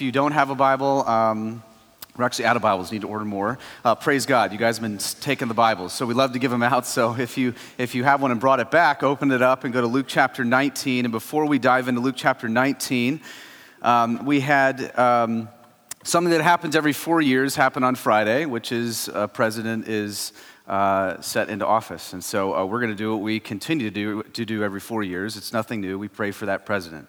if you don't have a Bible, um, we're actually out of Bibles. Need to order more. Uh, praise God, you guys have been taking the Bibles, so we love to give them out. So if you if you have one and brought it back, open it up and go to Luke chapter 19. And before we dive into Luke chapter 19, um, we had um, something that happens every four years happen on Friday, which is a president is. Uh, set into office. And so uh, we're going to do what we continue to do, to do every four years. It's nothing new. We pray for that president.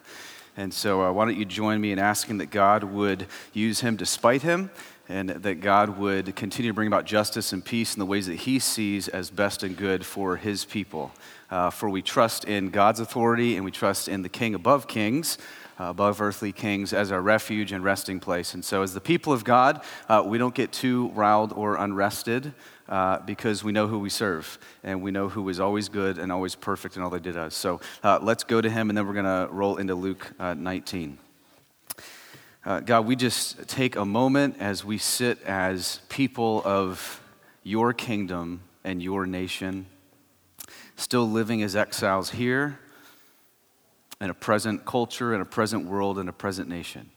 And so, uh, why don't you join me in asking that God would use him despite him, and that God would continue to bring about justice and peace in the ways that he sees as best and good for his people. Uh, for we trust in God's authority and we trust in the King above kings. Uh, above earthly kings as our refuge and resting place. And so, as the people of God, uh, we don't get too riled or unrested uh, because we know who we serve and we know who is always good and always perfect in all they did us. So, uh, let's go to him and then we're going to roll into Luke uh, 19. Uh, God, we just take a moment as we sit as people of your kingdom and your nation, still living as exiles here in a present culture, in a present world, in a present nation.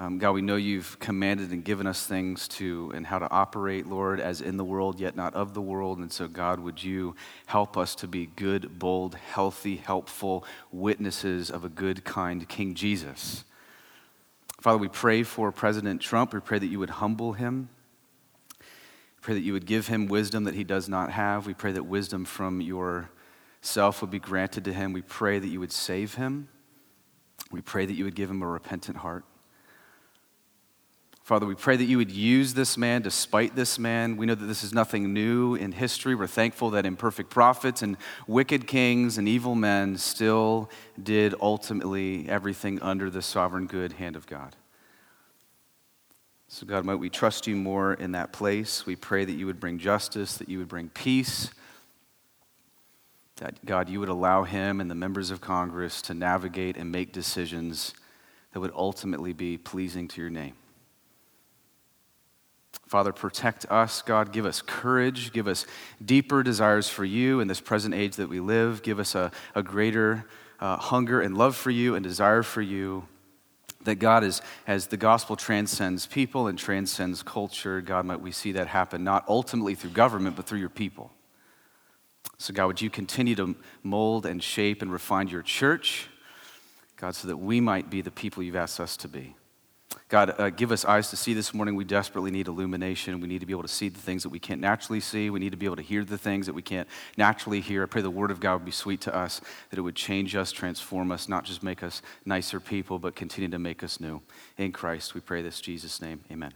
Um, God, we know you've commanded and given us things to and how to operate, Lord, as in the world, yet not of the world. And so, God, would you help us to be good, bold, healthy, helpful witnesses of a good, kind King Jesus? Father, we pray for President Trump. We pray that you would humble him. We pray that you would give him wisdom that he does not have. We pray that wisdom from yourself would be granted to him. We pray that you would save him. We pray that you would give him a repentant heart. Father, we pray that you would use this man despite this man. We know that this is nothing new in history. We're thankful that imperfect prophets and wicked kings and evil men still did ultimately everything under the sovereign good hand of God. So, God, might we trust you more in that place. We pray that you would bring justice, that you would bring peace, that, God, you would allow him and the members of Congress to navigate and make decisions that would ultimately be pleasing to your name. Father, protect us, God. Give us courage. Give us deeper desires for you in this present age that we live. Give us a, a greater uh, hunger and love for you and desire for you. That God is, as the gospel transcends people and transcends culture, God, might we see that happen not ultimately through government, but through your people. So, God, would you continue to mold and shape and refine your church, God, so that we might be the people you've asked us to be. God, uh, give us eyes to see this morning. We desperately need illumination. We need to be able to see the things that we can't naturally see. We need to be able to hear the things that we can't naturally hear. I pray the Word of God would be sweet to us, that it would change us, transform us, not just make us nicer people, but continue to make us new. In Christ, we pray this, Jesus' name. Amen.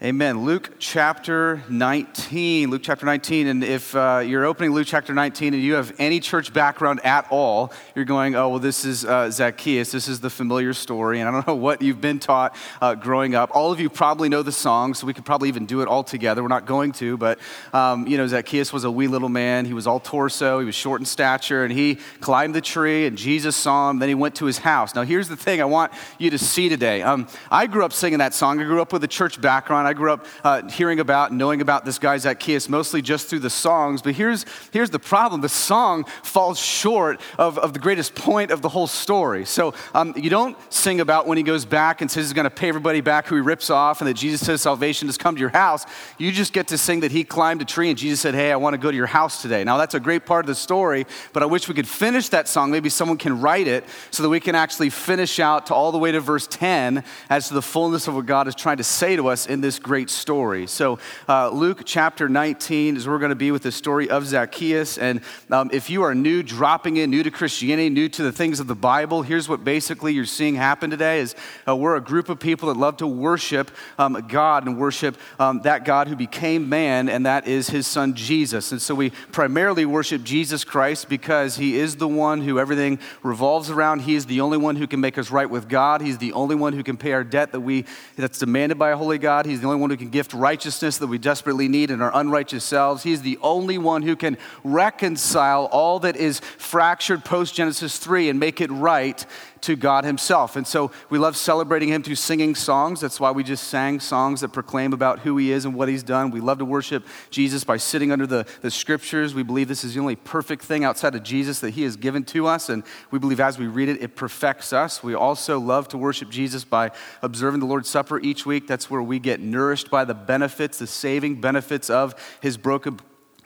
Amen. Luke chapter 19. Luke chapter 19. And if uh, you're opening Luke chapter 19 and you have any church background at all, you're going, oh, well, this is uh, Zacchaeus. This is the familiar story. And I don't know what you've been taught uh, growing up. All of you probably know the song, so we could probably even do it all together. We're not going to, but, um, you know, Zacchaeus was a wee little man. He was all torso, he was short in stature, and he climbed the tree, and Jesus saw him. Then he went to his house. Now, here's the thing I want you to see today. Um, I grew up singing that song. I grew up with a church background. I grew up uh, hearing about and knowing about this guy Zacchaeus mostly just through the songs. But here's, here's the problem the song falls short of, of the greatest point of the whole story. So um, you don't sing about when he goes back and says he's going to pay everybody back who he rips off and that Jesus says salvation has come to your house. You just get to sing that he climbed a tree and Jesus said, Hey, I want to go to your house today. Now, that's a great part of the story, but I wish we could finish that song. Maybe someone can write it so that we can actually finish out to all the way to verse 10 as to the fullness of what God is trying to say to us in this great story. So, uh, Luke chapter 19 is where we're going to be with the story of Zacchaeus. And um, if you are new, dropping in, new to Christianity, new to the things of the Bible, here's what basically you're seeing happen today: is uh, we're a group of people that love to worship um, God and worship um, that God who became man, and that is His Son Jesus. And so we primarily worship Jesus Christ because He is the one who everything revolves around. He is the only one who can make us right with God. He's the only one who can pay our debt that we that's demanded by a holy God. He's the only one who can gift righteousness that we desperately need in our unrighteous selves. He's the only one who can reconcile all that is fractured post Genesis 3 and make it right to God Himself. And so we love celebrating Him through singing songs. That's why we just sang songs that proclaim about who He is and what He's done. We love to worship Jesus by sitting under the, the scriptures. We believe this is the only perfect thing outside of Jesus that He has given to us. And we believe as we read it, it perfects us. We also love to worship Jesus by observing the Lord's Supper each week. That's where we get nourished by the benefits, the saving benefits of His broken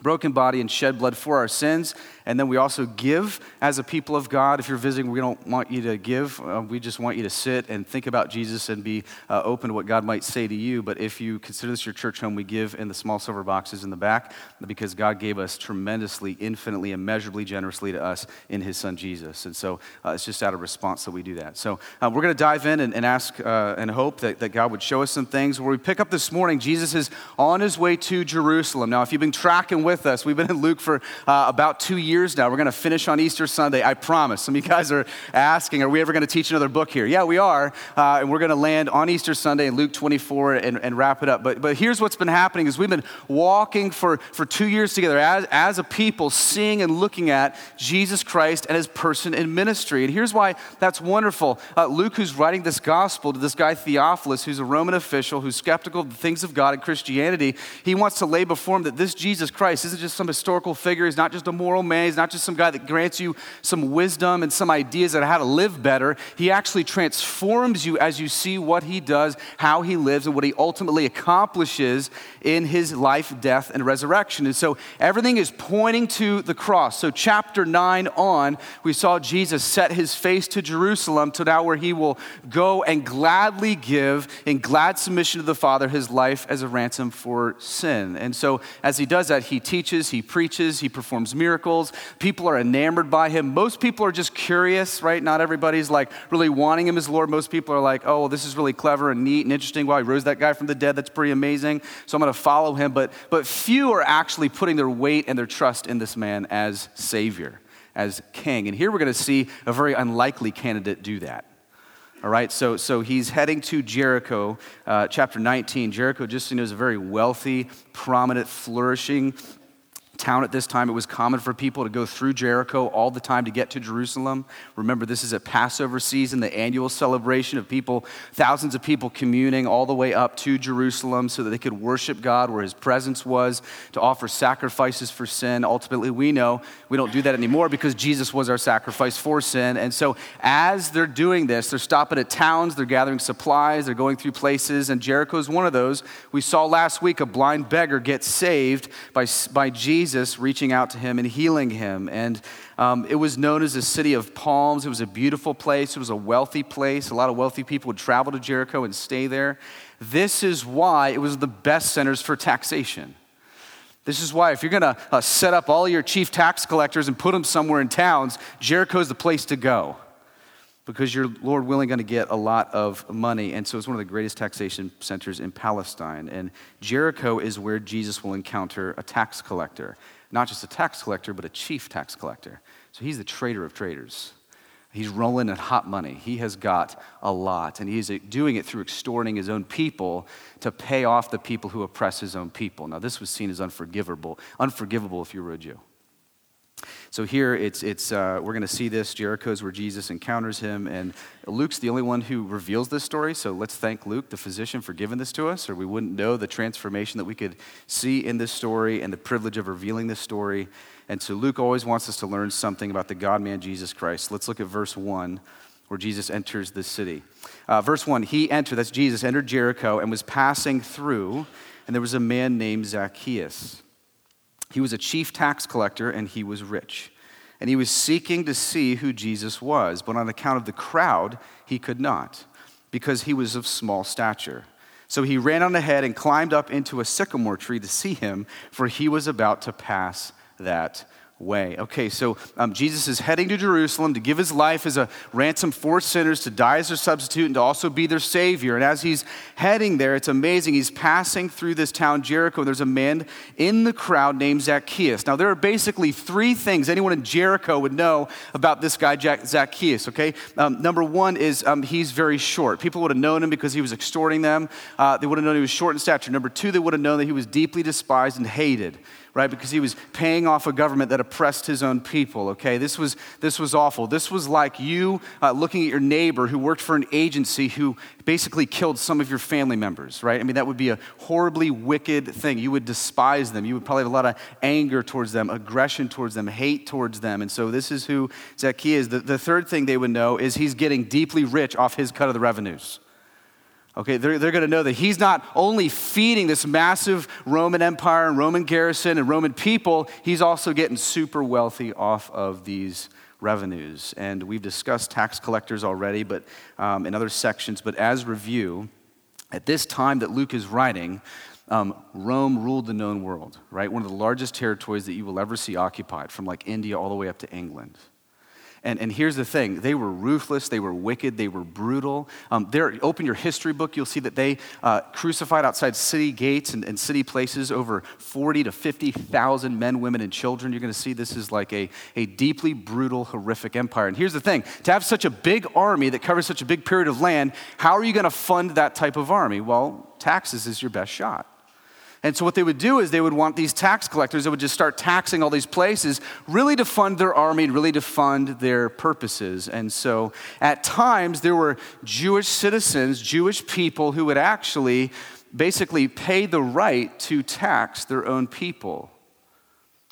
broken body and shed blood for our sins. And then we also give as a people of God. If you're visiting, we don't want you to give. Uh, we just want you to sit and think about Jesus and be uh, open to what God might say to you. But if you consider this your church home, we give in the small silver boxes in the back because God gave us tremendously, infinitely, immeasurably generously to us in his son Jesus. And so uh, it's just out of response that we do that. So uh, we're going to dive in and, and ask uh, and hope that, that God would show us some things. Where we pick up this morning, Jesus is on his way to Jerusalem. Now, if you've been tracking with us, we've been in Luke for uh, about two years years now. We're going to finish on Easter Sunday, I promise. Some of you guys are asking, are we ever going to teach another book here? Yeah, we are. Uh, and we're going to land on Easter Sunday in Luke 24 and, and wrap it up. But, but here's what's been happening is we've been walking for, for two years together as, as a people, seeing and looking at Jesus Christ and his person in ministry. And here's why that's wonderful. Uh, Luke, who's writing this gospel to this guy Theophilus, who's a Roman official, who's skeptical of the things of God and Christianity, he wants to lay before him that this Jesus Christ isn't just some historical figure, he's not just a moral man, Not just some guy that grants you some wisdom and some ideas on how to live better. He actually transforms you as you see what he does, how he lives, and what he ultimately accomplishes in his life, death, and resurrection. And so everything is pointing to the cross. So, chapter 9 on, we saw Jesus set his face to Jerusalem to now where he will go and gladly give in glad submission to the Father his life as a ransom for sin. And so, as he does that, he teaches, he preaches, he performs miracles. People are enamored by him. Most people are just curious, right? Not everybody's like really wanting him as Lord. Most people are like, oh, well, this is really clever and neat and interesting. Wow, he rose that guy from the dead. That's pretty amazing. So I'm going to follow him. But, but few are actually putting their weight and their trust in this man as Savior, as King. And here we're going to see a very unlikely candidate do that. All right, so, so he's heading to Jericho, uh, chapter 19. Jericho, just so you know, is a very wealthy, prominent, flourishing town at this time. It was common for people to go through Jericho all the time to get to Jerusalem. Remember, this is a Passover season, the annual celebration of people, thousands of people communing all the way up to Jerusalem so that they could worship God where his presence was, to offer sacrifices for sin. Ultimately, we know we don't do that anymore because Jesus was our sacrifice for sin. And so, as they're doing this, they're stopping at towns, they're gathering supplies, they're going through places, and Jericho is one of those. We saw last week a blind beggar get saved by, by Jesus Jesus reaching out to him and healing him. And um, it was known as a city of palms. It was a beautiful place, it was a wealthy place. A lot of wealthy people would travel to Jericho and stay there. This is why it was the best centers for taxation. This is why, if you're going to uh, set up all your chief tax collectors and put them somewhere in towns, Jericho is the place to go because you're, Lord willing, going to get a lot of money. And so it's one of the greatest taxation centers in Palestine. And Jericho is where Jesus will encounter a tax collector. Not just a tax collector, but a chief tax collector. So he's the traitor of traitors. He's rolling in hot money. He has got a lot, and he's doing it through extorting his own people to pay off the people who oppress his own people. Now, this was seen as unforgivable, unforgivable if you were a Jew. So here it's, it's uh, we're going to see this. Jericho's where Jesus encounters him, and Luke's the only one who reveals this story. So let's thank Luke, the physician, for giving this to us, or we wouldn't know the transformation that we could see in this story and the privilege of revealing this story. And so Luke always wants us to learn something about the God man Jesus Christ. Let's look at verse 1 where Jesus enters the city. Uh, verse 1 He entered, that's Jesus, entered Jericho and was passing through, and there was a man named Zacchaeus. He was a chief tax collector and he was rich. And he was seeking to see who Jesus was, but on account of the crowd, he could not, because he was of small stature. So he ran on ahead and climbed up into a sycamore tree to see him, for he was about to pass that way. Okay, so um, Jesus is heading to Jerusalem to give his life as a ransom for sinners, to die as their substitute, and to also be their Savior. And as he's heading there, it's amazing. He's passing through this town, Jericho, and there's a man in the crowd named Zacchaeus. Now, there are basically three things anyone in Jericho would know about this guy, Zacchaeus, okay? Um, number one is um, he's very short. People would have known him because he was extorting them, uh, they would have known he was short in stature. Number two, they would have known that he was deeply despised and hated right? Because he was paying off a government that oppressed his own people, okay? This was, this was awful. This was like you uh, looking at your neighbor who worked for an agency who basically killed some of your family members, right? I mean, that would be a horribly wicked thing. You would despise them. You would probably have a lot of anger towards them, aggression towards them, hate towards them. And so this is who Zacchaeus is. The, the third thing they would know is he's getting deeply rich off his cut of the revenues. Okay, they're, they're going to know that he's not only feeding this massive Roman Empire and Roman garrison and Roman people, he's also getting super wealthy off of these revenues. And we've discussed tax collectors already, but um, in other sections. But as review, at this time that Luke is writing, um, Rome ruled the known world, right? One of the largest territories that you will ever see occupied, from like India all the way up to England. And, and here's the thing they were ruthless, they were wicked, they were brutal. Um, there, open your history book, you'll see that they uh, crucified outside city gates and, and city places over 40 to 50,000 men, women, and children. You're going to see this is like a, a deeply brutal, horrific empire. And here's the thing to have such a big army that covers such a big period of land, how are you going to fund that type of army? Well, taxes is your best shot. And so, what they would do is they would want these tax collectors that would just start taxing all these places, really to fund their army really to fund their purposes. And so, at times, there were Jewish citizens, Jewish people who would actually basically pay the right to tax their own people.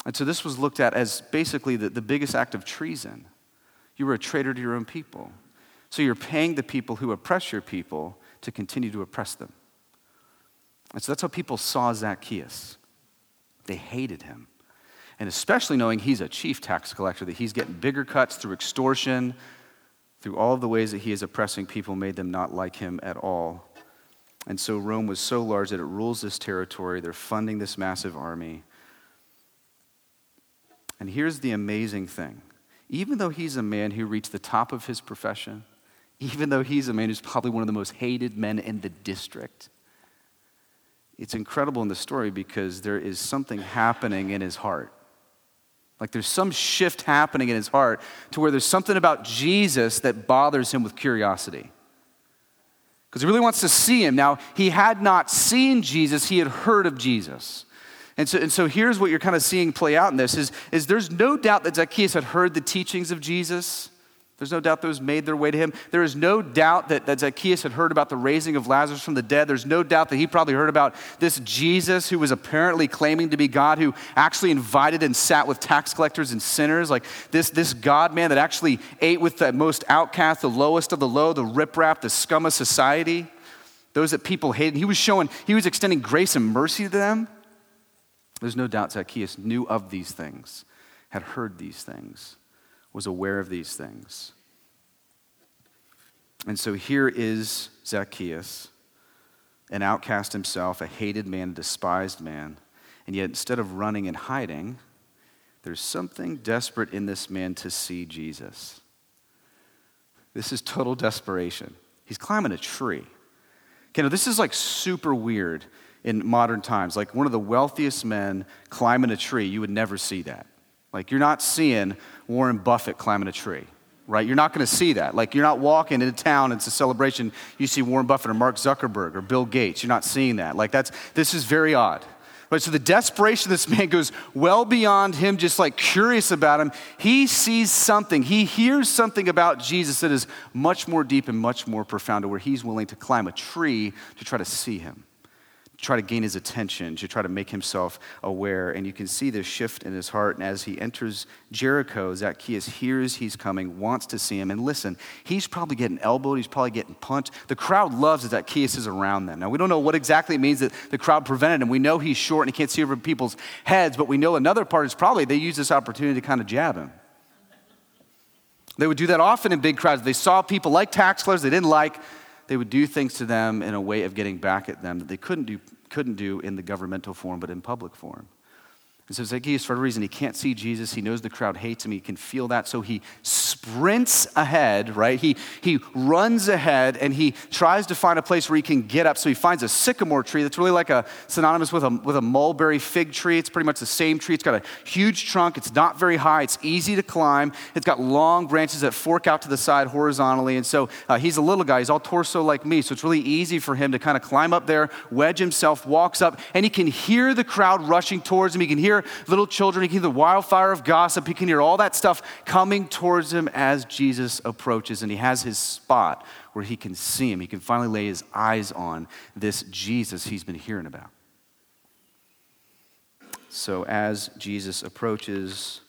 And so, this was looked at as basically the, the biggest act of treason. You were a traitor to your own people. So, you're paying the people who oppress your people to continue to oppress them. And so that's how people saw Zacchaeus. They hated him. And especially knowing he's a chief tax collector, that he's getting bigger cuts through extortion, through all of the ways that he is oppressing people, made them not like him at all. And so Rome was so large that it rules this territory. They're funding this massive army. And here's the amazing thing even though he's a man who reached the top of his profession, even though he's a man who's probably one of the most hated men in the district, it's incredible in the story because there is something happening in his heart. Like there's some shift happening in his heart to where there's something about Jesus that bothers him with curiosity. Because he really wants to see him. Now, he had not seen Jesus, he had heard of Jesus. And so, and so here's what you're kind of seeing play out in this is, is there's no doubt that Zacchaeus had heard the teachings of Jesus. There's no doubt those made their way to him. There is no doubt that, that Zacchaeus had heard about the raising of Lazarus from the dead. There's no doubt that he probably heard about this Jesus who was apparently claiming to be God, who actually invited and sat with tax collectors and sinners. Like this, this God man that actually ate with the most outcast, the lowest of the low, the riprap, the scum of society, those that people hated. He was showing, he was extending grace and mercy to them. There's no doubt Zacchaeus knew of these things, had heard these things was aware of these things. And so here is Zacchaeus, an outcast himself, a hated man, a despised man. And yet, instead of running and hiding, there's something desperate in this man to see Jesus. This is total desperation. He's climbing a tree. Okay, now this is like super weird in modern times. Like one of the wealthiest men climbing a tree, you would never see that. Like you're not seeing Warren Buffett climbing a tree, right? You're not going to see that. Like you're not walking into town, it's a celebration, you see Warren Buffett or Mark Zuckerberg or Bill Gates. You're not seeing that. Like that's, this is very odd. Right, so the desperation of this man goes well beyond him just like curious about him. He sees something, he hears something about Jesus that is much more deep and much more profound to where he's willing to climb a tree to try to see him try to gain his attention, to try to make himself aware. And you can see this shift in his heart. And as he enters Jericho, Zacchaeus hears he's coming, wants to see him. And listen, he's probably getting elbowed, he's probably getting punched. The crowd loves that Zacchaeus is around them. Now, we don't know what exactly it means that the crowd prevented him. We know he's short and he can't see over people's heads, but we know another part is probably they use this opportunity to kind of jab him. They would do that often in big crowds. They saw people like tax collectors they didn't like they would do things to them in a way of getting back at them that they couldn't do, couldn't do in the governmental form, but in public form. And so Zacchaeus, for a reason, he can't see Jesus. He knows the crowd hates him. He can feel that. So he sprints ahead, right? He, he runs ahead and he tries to find a place where he can get up. So he finds a sycamore tree that's really like a synonymous with a, with a mulberry fig tree. It's pretty much the same tree. It's got a huge trunk. It's not very high. It's easy to climb. It's got long branches that fork out to the side horizontally. And so uh, he's a little guy. He's all torso like me. So it's really easy for him to kind of climb up there, wedge himself, walks up, and he can hear the crowd rushing towards him. He can hear little children, he can hear the wildfire of gossip, he can hear all that stuff coming towards him as Jesus approaches. And he has his spot where he can see him. He can finally lay his eyes on this Jesus he's been hearing about. So as Jesus approaches,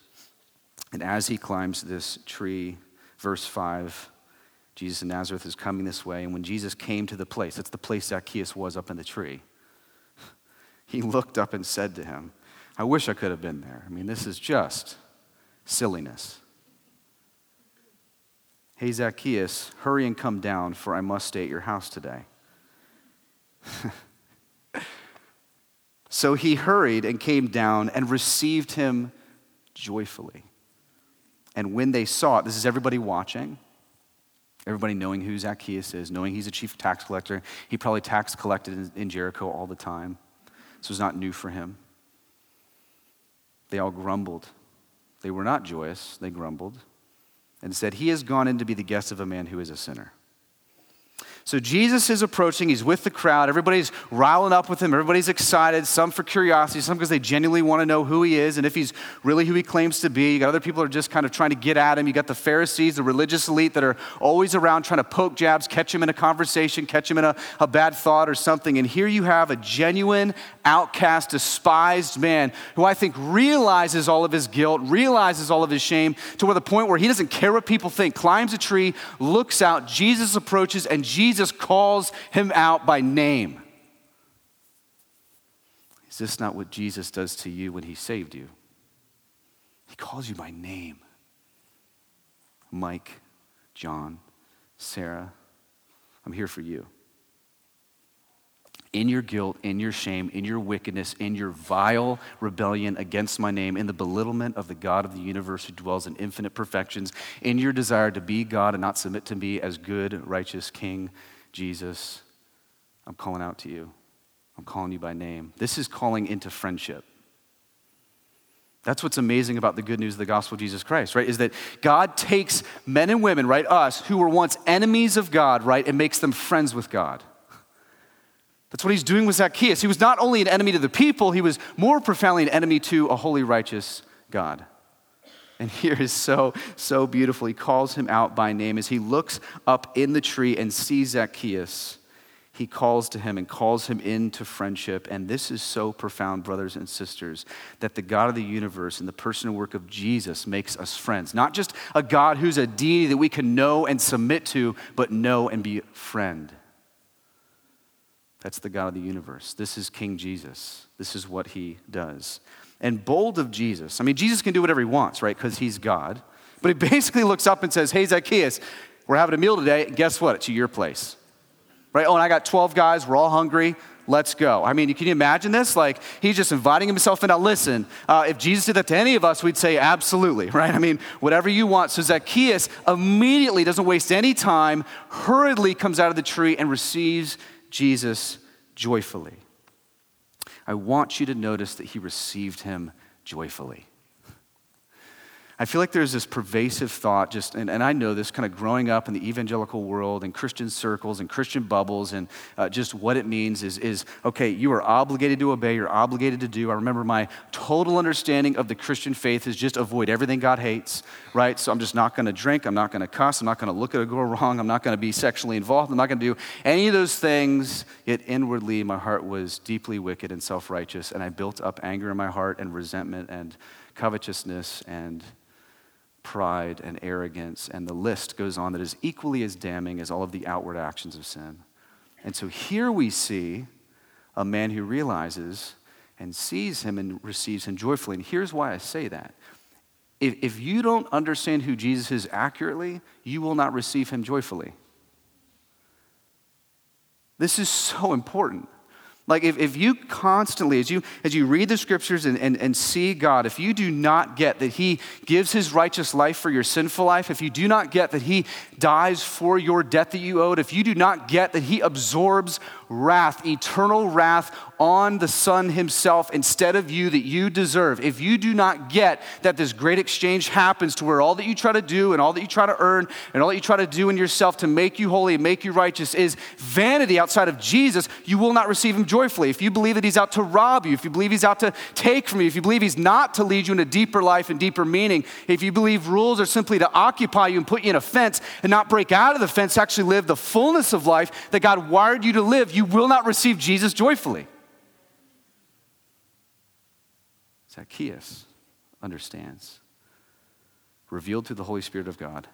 and as he climbs this tree, verse 5, Jesus of Nazareth is coming this way. And when Jesus came to the place, that's the place Zacchaeus was up in the tree, he looked up and said to him, I wish I could have been there. I mean, this is just silliness. Hey, Zacchaeus, hurry and come down, for I must stay at your house today. so he hurried and came down and received him joyfully. And when they saw it, this is everybody watching, everybody knowing who Zacchaeus is, knowing he's a chief tax collector. He probably tax collected in, Jericho all the time. This was not new for him. They all grumbled. They were not joyous, they grumbled and said, He has gone in to be the guest of a man who is a sinner. So Jesus is approaching. He's with the crowd. Everybody's riling up with him. Everybody's excited, some for curiosity, some because they genuinely want to know who he is and if he's really who he claims to be. You got other people are just kind of trying to get at him. You got the Pharisees, the religious elite that are always around trying to poke jabs, catch him in a conversation, catch him in a, a bad thought or something. And here you have a genuine, outcast, despised man who I think realizes all of his guilt, realizes all of his shame to the point where he doesn't care what people think, climbs a tree, looks out, Jesus approaches, and Jesus Jesus calls him out by name. Is this not what Jesus does to you when he saved you? He calls you by name Mike, John, Sarah. I'm here for you. In your guilt, in your shame, in your wickedness, in your vile rebellion against my name, in the belittlement of the God of the universe who dwells in infinite perfections, in your desire to be God and not submit to me as good, righteous King, Jesus, I'm calling out to you. I'm calling you by name. This is calling into friendship. That's what's amazing about the good news of the gospel of Jesus Christ, right? Is that God takes men and women, right, us, who were once enemies of God, right, and makes them friends with God. That's what he's doing with Zacchaeus. He was not only an enemy to the people, he was more profoundly an enemy to a holy, righteous God. And here is so, so beautiful. He calls him out by name as he looks up in the tree and sees Zacchaeus. He calls to him and calls him into friendship. And this is so profound, brothers and sisters, that the God of the universe and the personal work of Jesus makes us friends. Not just a God who's a deity that we can know and submit to, but know and be friend. That's the God of the universe. This is King Jesus. This is what he does. And bold of Jesus. I mean, Jesus can do whatever he wants, right? Because he's God. But he basically looks up and says, Hey, Zacchaeus, we're having a meal today. Guess what? It's your place. Right? Oh, and I got 12 guys. We're all hungry. Let's go. I mean, can you imagine this? Like, he's just inviting himself in. Now, listen, uh, if Jesus did that to any of us, we'd say, absolutely, right? I mean, whatever you want. So, Zacchaeus immediately doesn't waste any time, hurriedly comes out of the tree and receives Jesus joyfully. I want you to notice that he received him joyfully. I feel like there's this pervasive thought, just, and, and I know this kind of growing up in the evangelical world and Christian circles and Christian bubbles, and uh, just what it means is, is okay, you are obligated to obey, you're obligated to do. I remember my total understanding of the Christian faith is just avoid everything God hates, right? So I'm just not going to drink, I'm not going to cuss, I'm not going to look at a girl wrong, I'm not going to be sexually involved, I'm not going to do any of those things. Yet inwardly, my heart was deeply wicked and self righteous, and I built up anger in my heart and resentment and covetousness and pride and arrogance, and the list goes on that is equally as damning as all of the outward actions of sin. And so here we see a man who realizes and sees him and receives him joyfully. And here's why I say that. If, if you don't understand who Jesus is accurately, you will not receive him joyfully. This is so important. Like if, if you constantly, as you as you read the scriptures and, and, and see God, if you do not get that He gives His righteous life for your sinful life, if you do not get that He dies for your debt that you owed, if you do not get that He absorbs wrath, eternal wrath on the Son himself instead of you that you deserve. If you do not get that this great exchange happens to where all that you try to do and all that you try to earn and all that you try to do in yourself to make you holy and make you righteous is vanity outside of Jesus, you will not receive him joyfully. If you believe that he's out to rob you, if you believe he's out to take from you, if you believe he's not to lead you into deeper life and deeper meaning, if you believe rules are simply to occupy you and put you in a fence and not break out of the fence, actually live the fullness of life that God wired you to live, you will not receive Jesus joyfully. Zacchaeus understands, revealed through the Holy Spirit of God,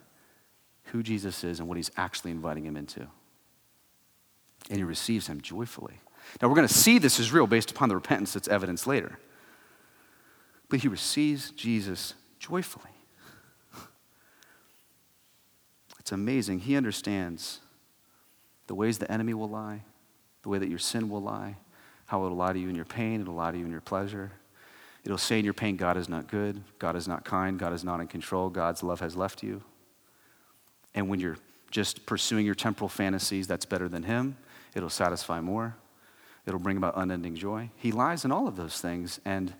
who Jesus is and what he's actually inviting him into. And he receives him joyfully. Now, we're going to see this is real based upon the repentance that's evidenced later. But he receives Jesus joyfully. It's amazing. He understands the ways the enemy will lie, the way that your sin will lie, how it'll lie to you in your pain, it'll lie to you in your pleasure. It'll say in your pain, God is not good, God is not kind, God is not in control, God's love has left you. And when you're just pursuing your temporal fantasies, that's better than Him, it'll satisfy more, it'll bring about unending joy. He lies in all of those things, and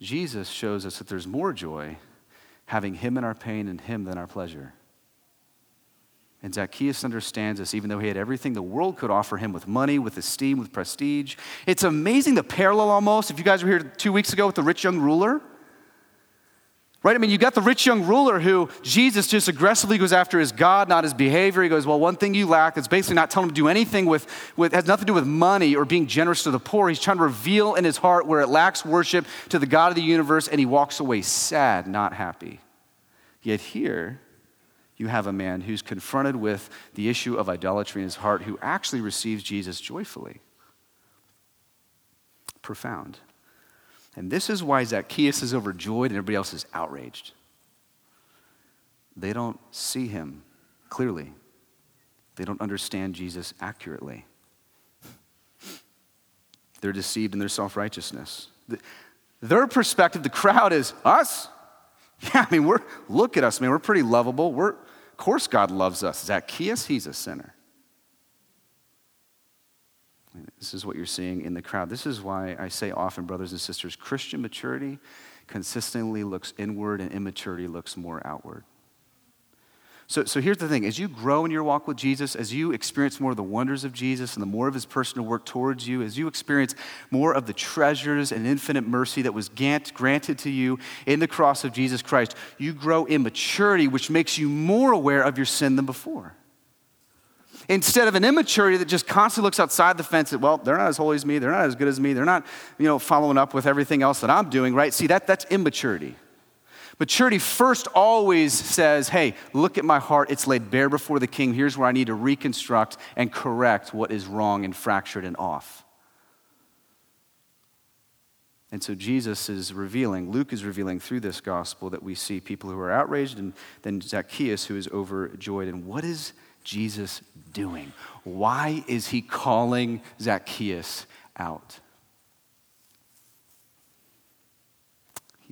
Jesus shows us that there's more joy having Him in our pain and Him than our pleasure. And Zacchaeus understands this, even though he had everything the world could offer him with money, with esteem, with prestige. It's amazing the parallel almost. If you guys were here two weeks ago with the rich young ruler, right? I mean, you got the rich young ruler who Jesus just aggressively goes after his God, not his behavior. He goes, Well, one thing you lack is basically not telling him to do anything with, with has nothing to do with money or being generous to the poor. He's trying to reveal in his heart where it lacks worship to the God of the universe, and he walks away sad, not happy. Yet here, you have a man who's confronted with the issue of idolatry in his heart who actually receives Jesus joyfully. Profound. And this is why Zacchaeus is overjoyed and everybody else is outraged. They don't see him clearly, they don't understand Jesus accurately. They're deceived in their self righteousness. Their perspective, the crowd is us. Yeah, I mean, we're, look at us, man. We're pretty lovable. We're, course, God loves us. Zacchaeus, he's a sinner. This is what you're seeing in the crowd. This is why I say often, brothers and sisters, Christian maturity consistently looks inward and immaturity looks more outward. So, so here's the thing as you grow in your walk with Jesus, as you experience more of the wonders of Jesus and the more of his personal work towards you, as you experience more of the treasures and infinite mercy that was granted to you in the cross of Jesus Christ, you grow in maturity, which makes you more aware of your sin than before. Instead of an immaturity that just constantly looks outside the fence that, well, they're not as holy as me, they're not as good as me, they're not, you know, following up with everything else that I'm doing, right? See, that, that's immaturity. Maturity first always says, hey, look at my heart. It's laid bare before the king. Here's where I need to reconstruct and correct what is wrong and fractured and off. And so Jesus is revealing, Luke is revealing through this gospel that we see people who are outraged and then Zacchaeus who is overjoyed. And what is Jesus doing? Why is he calling Zacchaeus out?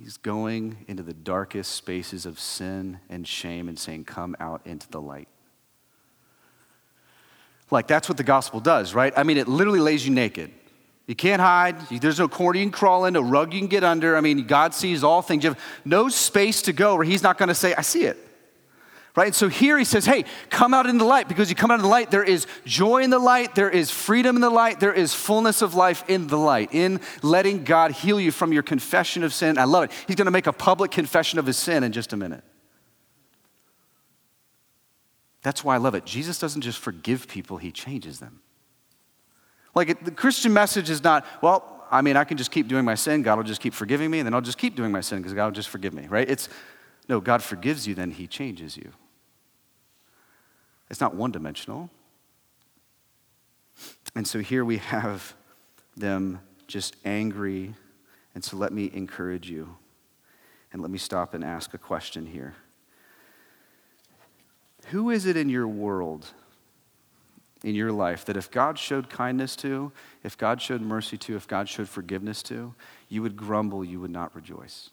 He's going into the darkest spaces of sin and shame and saying, Come out into the light. Like, that's what the gospel does, right? I mean, it literally lays you naked. You can't hide. There's no corner you can crawl in, no rug you can get under. I mean, God sees all things. You have no space to go where He's not going to say, I see it. Right? So here he says, hey, come out in the light because you come out in the light. There is joy in the light. There is freedom in the light. There is fullness of life in the light, in letting God heal you from your confession of sin. I love it. He's going to make a public confession of his sin in just a minute. That's why I love it. Jesus doesn't just forgive people, he changes them. Like it, the Christian message is not, well, I mean, I can just keep doing my sin, God will just keep forgiving me, and then I'll just keep doing my sin because God will just forgive me, right? It's, no, God forgives you, then he changes you. It's not one dimensional. And so here we have them just angry. And so let me encourage you. And let me stop and ask a question here. Who is it in your world, in your life, that if God showed kindness to, if God showed mercy to, if God showed forgiveness to, you would grumble, you would not rejoice?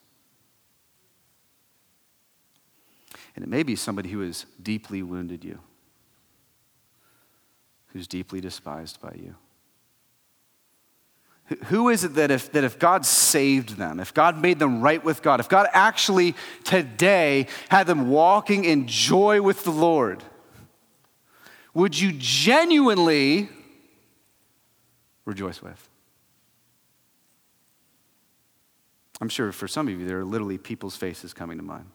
And it may be somebody who has deeply wounded you who's deeply despised by you. Who is it that if, that if God saved them, if God made them right with God, if God actually today had them walking in joy with the Lord, would you genuinely rejoice with? I'm sure for some of you, there are literally people's faces coming to mind.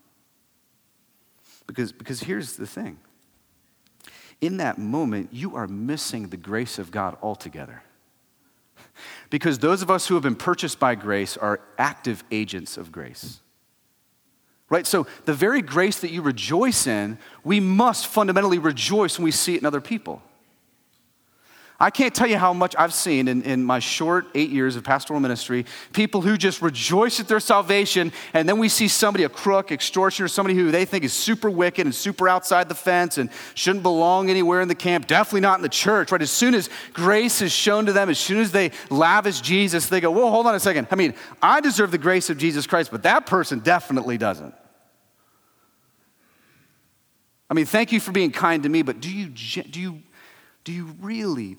Because, because here's the thing in that moment, you are missing the grace of God altogether. Because those of us who have been purchased by grace are active agents of grace. Right? So, the very grace that you rejoice in, we must fundamentally rejoice when we see it in other people. I can't tell you how much I've seen in, in my short eight years of pastoral ministry people who just rejoice at their salvation, and then we see somebody, a crook, extortioner, somebody who they think is super wicked and super outside the fence and shouldn't belong anywhere in the camp, definitely not in the church, right? As soon as grace is shown to them, as soon as they lavish Jesus, they go, Whoa, hold on a second. I mean, I deserve the grace of Jesus Christ, but that person definitely doesn't. I mean, thank you for being kind to me, but do you, do you, do you really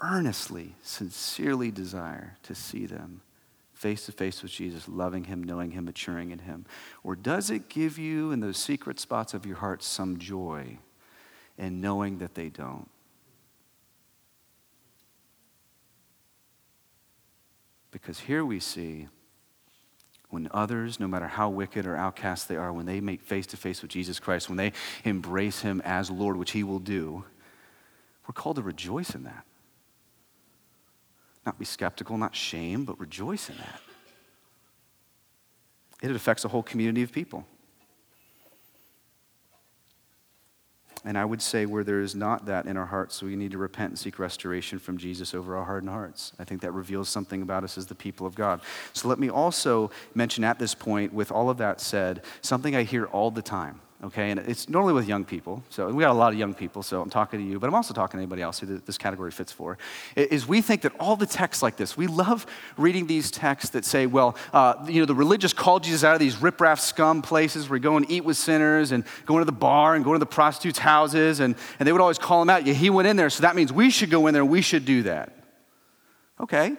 earnestly, sincerely desire to see them face to face with Jesus, loving Him, knowing Him, maturing in Him? Or does it give you in those secret spots of your heart some joy in knowing that they don't? Because here we see when others, no matter how wicked or outcast they are, when they make face to face with Jesus Christ, when they embrace Him as Lord, which He will do, we're called to rejoice in that. Not be skeptical, not shame, but rejoice in that. It affects a whole community of people. And I would say where there is not that in our hearts, we need to repent and seek restoration from Jesus over our hardened hearts. I think that reveals something about us as the people of God. So let me also mention at this point, with all of that said, something I hear all the time okay? And it's normally with young people. So we got a lot of young people, so I'm talking to you, but I'm also talking to anybody else who this category fits for. Is we think that all the texts like this, we love reading these texts that say, well, uh, you know, the religious called Jesus out of these riprap scum places where you go and eat with sinners and going to the bar and going to the prostitutes' houses, and, and they would always call him out. Yeah, he went in there, so that means we should go in there and we should do that. Okay.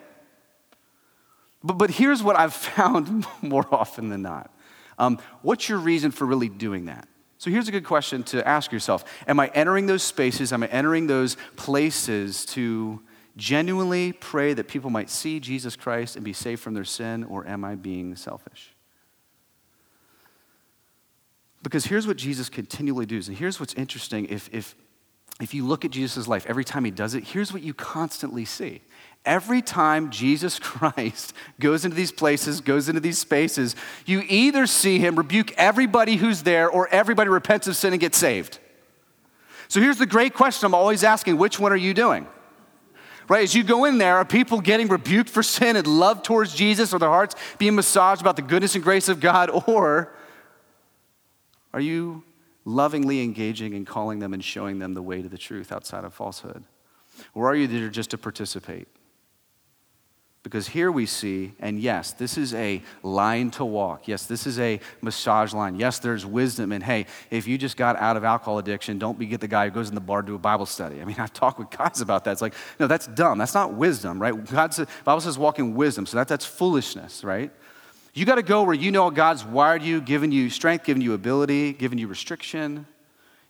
But, but here's what I've found more often than not. Um, what's your reason for really doing that? So here's a good question to ask yourself Am I entering those spaces? Am I entering those places to genuinely pray that people might see Jesus Christ and be saved from their sin, or am I being selfish? Because here's what Jesus continually does, and here's what's interesting. If, if, if you look at Jesus' life, every time he does it, here's what you constantly see. Every time Jesus Christ goes into these places, goes into these spaces, you either see him rebuke everybody who's there or everybody repents of sin and gets saved. So here's the great question I'm always asking which one are you doing? Right, as you go in there, are people getting rebuked for sin and love towards Jesus, or their hearts being massaged about the goodness and grace of God, or are you lovingly engaging and calling them and showing them the way to the truth outside of falsehood? Or are you there just to participate? Because here we see, and yes, this is a line to walk. Yes, this is a massage line. Yes, there's wisdom. And hey, if you just got out of alcohol addiction, don't be get the guy who goes in the bar to do a Bible study. I mean, I've talked with guys about that. It's like, no, that's dumb. That's not wisdom, right? God says, Bible says walk in wisdom. So that, that's foolishness, right? You got to go where you know God's wired you, given you strength, given you ability, given you restriction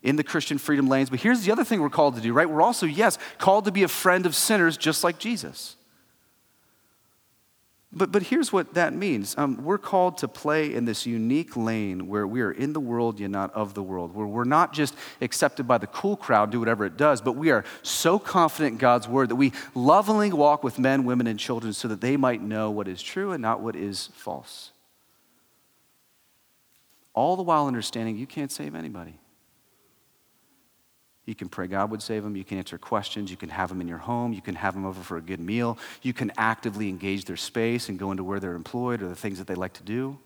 in the Christian freedom lanes. But here's the other thing we're called to do, right? We're also, yes, called to be a friend of sinners just like Jesus. But, but here's what that means um, we're called to play in this unique lane where we are in the world, yet not of the world, where we're not just accepted by the cool crowd, do whatever it does, but we are so confident in God's word that we lovingly walk with men, women, and children so that they might know what is true and not what is false. All the while understanding you can't save anybody. You can pray God would save them. You can answer questions. You can have them in your home. You can have them over for a good meal. You can actively engage their space and go into where they're employed or the things that they like to do.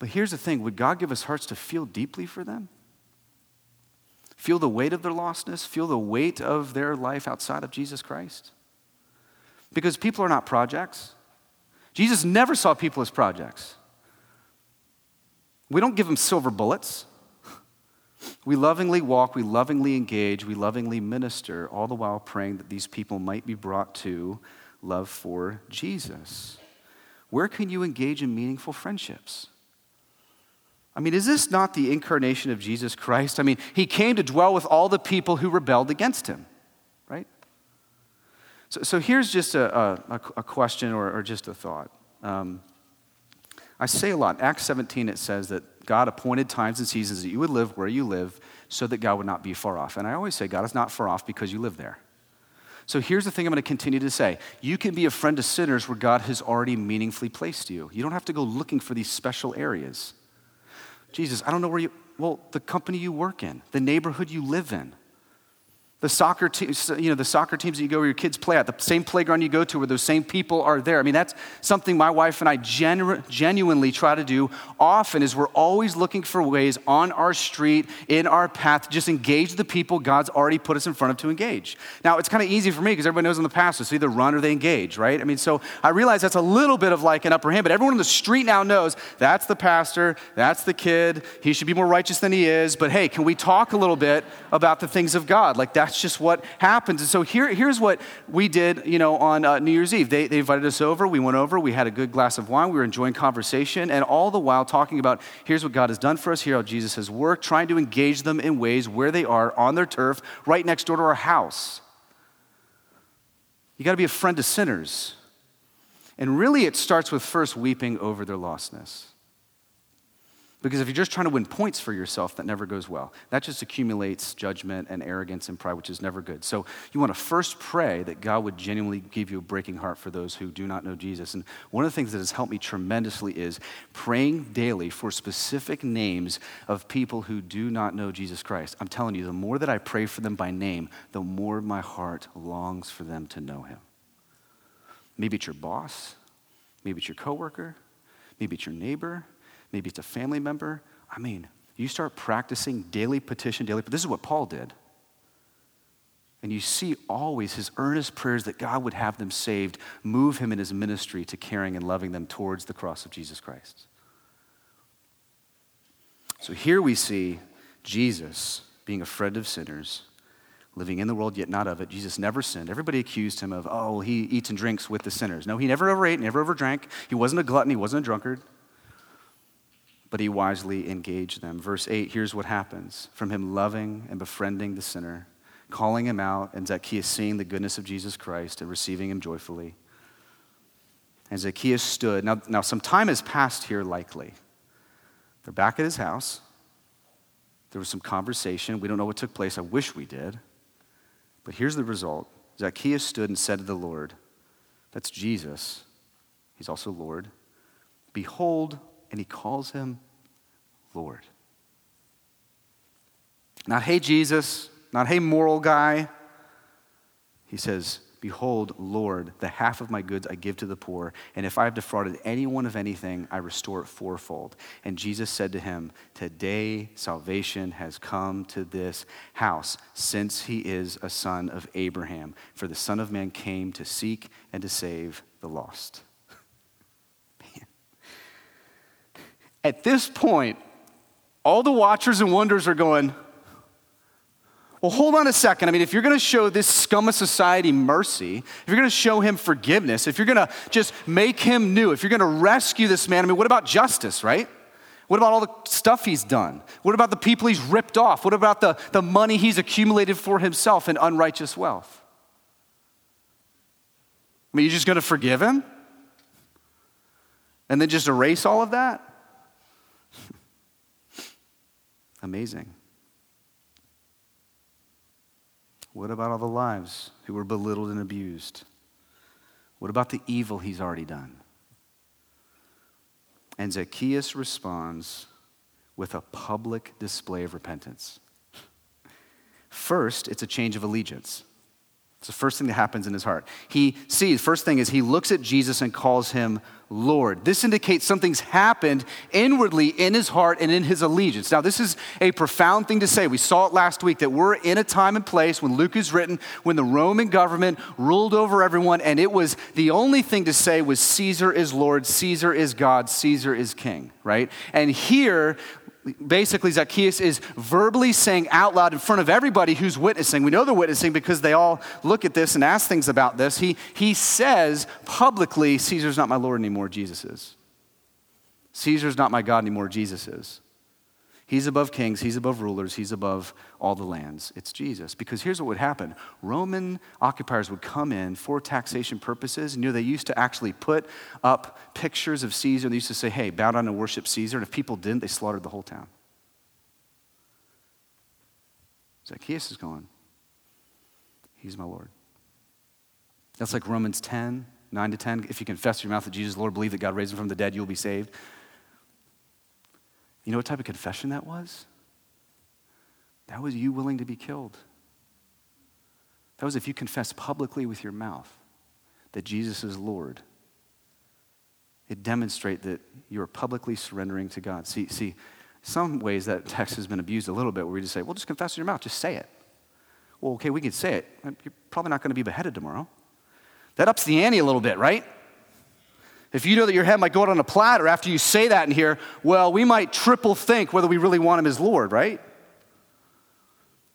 But here's the thing would God give us hearts to feel deeply for them? Feel the weight of their lostness? Feel the weight of their life outside of Jesus Christ? Because people are not projects. Jesus never saw people as projects. We don't give them silver bullets. We lovingly walk, we lovingly engage, we lovingly minister, all the while praying that these people might be brought to love for Jesus? Where can you engage in meaningful friendships? I mean, is this not the incarnation of Jesus Christ? I mean, he came to dwell with all the people who rebelled against him, right? So, so here's just a, a, a question or, or, just a thought. Um, I say a lot. Acts 17, it says that God appointed times and seasons that you would live where you live so that God would not be far off. And I always say God is not far off because you live there. So here's the thing I'm going to continue to say you can be a friend to sinners where God has already meaningfully placed you. You don't have to go looking for these special areas. Jesus, I don't know where you, well, the company you work in, the neighborhood you live in, the soccer teams, you know, the soccer teams that you go where your kids play at, the same playground you go to where those same people are there. I mean, that's something my wife and I genu- genuinely try to do often is we're always looking for ways on our street, in our path, to just engage the people God's already put us in front of to engage. Now, it's kind of easy for me because everybody knows in the past so either run or they engage, right? I mean, so I realize that's a little bit of like an upper hand, but everyone on the street now knows that's the pastor, that's the kid, he should be more righteous than he is, but hey, can we talk a little bit about the things of God? Like that that's just what happens. And so here, here's what we did, you know, on uh, New Year's Eve. They, they invited us over. We went over. We had a good glass of wine. We were enjoying conversation, and all the while talking about here's what God has done for us, here how Jesus has worked, trying to engage them in ways where they are on their turf, right next door to our house. You got to be a friend to sinners. And really, it starts with first weeping over their lostness. Because if you're just trying to win points for yourself, that never goes well. That just accumulates judgment and arrogance and pride, which is never good. So you want to first pray that God would genuinely give you a breaking heart for those who do not know Jesus. And one of the things that has helped me tremendously is praying daily for specific names of people who do not know Jesus Christ. I'm telling you, the more that I pray for them by name, the more my heart longs for them to know him. Maybe it's your boss, maybe it's your coworker, maybe it's your neighbor maybe it's a family member. I mean, you start practicing daily petition, daily. But this is what Paul did. And you see always his earnest prayers that God would have them saved move him in his ministry to caring and loving them towards the cross of Jesus Christ. So here we see Jesus being a friend of sinners, living in the world yet not of it. Jesus never sinned. Everybody accused him of, oh, he eats and drinks with the sinners. No, he never overate, never overdrank. He wasn't a glutton, he wasn't a drunkard but he wisely engaged them. Verse 8, here's what happens from him loving and befriending the sinner, calling him out, and Zacchaeus seeing the goodness of Jesus Christ and receiving him joyfully. And Zacchaeus stood. Now, now some time has passed here, likely. They're back at his house. There was some conversation. We don't know what took place. I wish we did. But here's the result Zacchaeus stood and said to the Lord, That's Jesus. He's also Lord. Behold, and he calls him Lord. Not, hey, Jesus, not, hey, moral guy. He says, Behold, Lord, the half of my goods I give to the poor, and if I have defrauded anyone of anything, I restore it fourfold. And Jesus said to him, Today salvation has come to this house, since he is a son of Abraham. For the Son of Man came to seek and to save the lost. At this point, all the watchers and wonders are going, well, hold on a second. I mean, if you're going to show this scum of society mercy, if you're going to show him forgiveness, if you're going to just make him new, if you're going to rescue this man, I mean, what about justice, right? What about all the stuff he's done? What about the people he's ripped off? What about the, the money he's accumulated for himself in unrighteous wealth? I mean, you're just going to forgive him? And then just erase all of that? Amazing. What about all the lives who were belittled and abused? What about the evil he's already done? And Zacchaeus responds with a public display of repentance. First, it's a change of allegiance. It's the first thing that happens in his heart. He sees, first thing is he looks at Jesus and calls him Lord. This indicates something's happened inwardly in his heart and in his allegiance. Now, this is a profound thing to say. We saw it last week that we're in a time and place when Luke is written, when the Roman government ruled over everyone, and it was the only thing to say was Caesar is Lord, Caesar is God, Caesar is king, right? And here, basically, Zacchaeus is verbally saying out loud in front of everybody who's witnessing. We know they're witnessing because they all look at this and ask things about this. He, he says publicly, Caesar's not my Lord anymore, Jesus is. Caesar's not my God anymore, Jesus is. He's above kings, he's above rulers, he's above all the lands. It's Jesus. Because here's what would happen Roman occupiers would come in for taxation purposes. And you know, they used to actually put up pictures of Caesar. They used to say, hey, bow down and worship Caesar. And if people didn't, they slaughtered the whole town. Zacchaeus is going, He's my Lord. That's like Romans 10, 9 to 10. If you confess your mouth that Jesus, Lord, believe that God raised him from the dead, you'll be saved. You know what type of confession that was? That was you willing to be killed. That was if you confess publicly with your mouth that Jesus is Lord. It demonstrates that you are publicly surrendering to God. See, see, some ways that text has been abused a little bit where we just say, well, just confess with your mouth, just say it. Well, okay, we can say it. You're probably not going to be beheaded tomorrow. That ups the ante a little bit, right? If you know that your head might go out on a platter after you say that in here, well, we might triple think whether we really want him as Lord, right?